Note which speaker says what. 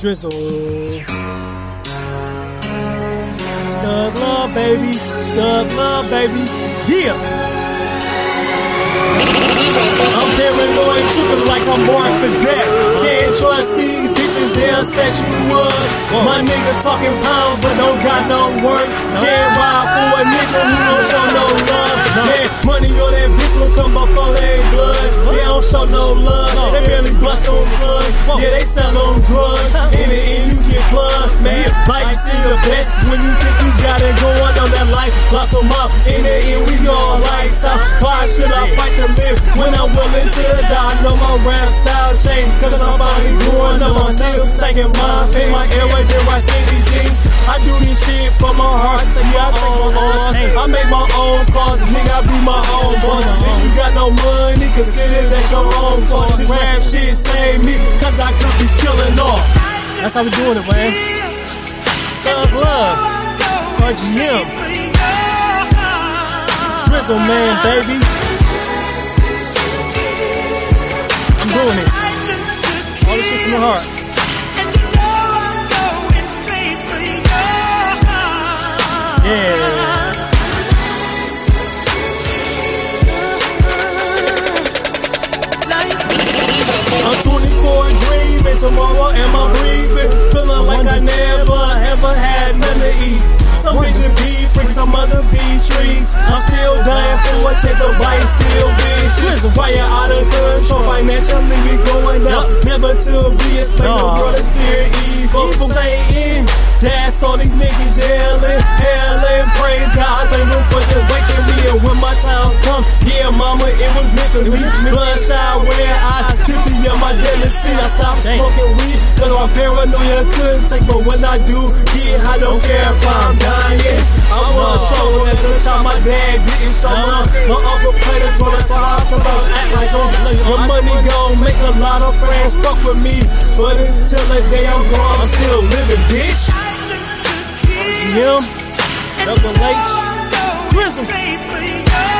Speaker 1: Drizzo. Thug love, baby. Thug love, baby. Yeah. I'm paranoid, tripping like I'm Mark for death. Can't trust these bitches, they'll set you up. My niggas talking pounds, but don't got no work. Can't don't show no love. They barely bust on slugs. Yeah, they sell on drugs. In the end, you get plugged, man. Life see the best when you think you got it going on that life. Lost them up. In the end, we all lights out. Why should I fight to live when I'm willing to die? No more rap style change, cause finally growing up. I'm still taking my pain. My airway, then my skinny jeans. I do this shit from my heart. Yeah, I take my own. I make my own consider that your own fault. Rap shit save me, cause I could be killing off. That's how we doing it, man. Thug love. RGM. Drizzo man, baby. I'm doing this. All this shit from the heart. Yeah. Tomorrow am I breathing? Feeling like I never ever had nothing to eat. Some bitches be freaks, some other be trees. I'm still dying for a check, the bite still vicious. Why you out of control? Financially we going down. Never to be explained, the world is fear evil. Satan, that's all these niggas yelling. Hailing, praise God, thank him for just waking me up when my time come. Yeah, mama, it was meant for me. Bloodshot where I guilty of my jealousy. I stopped smoking weed, cause my paranoia couldn't take. But when I do, yeah, I don't care if I'm dying. I was trouble at the time my dad didn't show up. My uncle played us, but that's why I sometimes act like I'm Your money gon' make a lot of friends fuck with me. But until the day I'm gone, I'm still living, bitch. GM, Double H, Drizzo.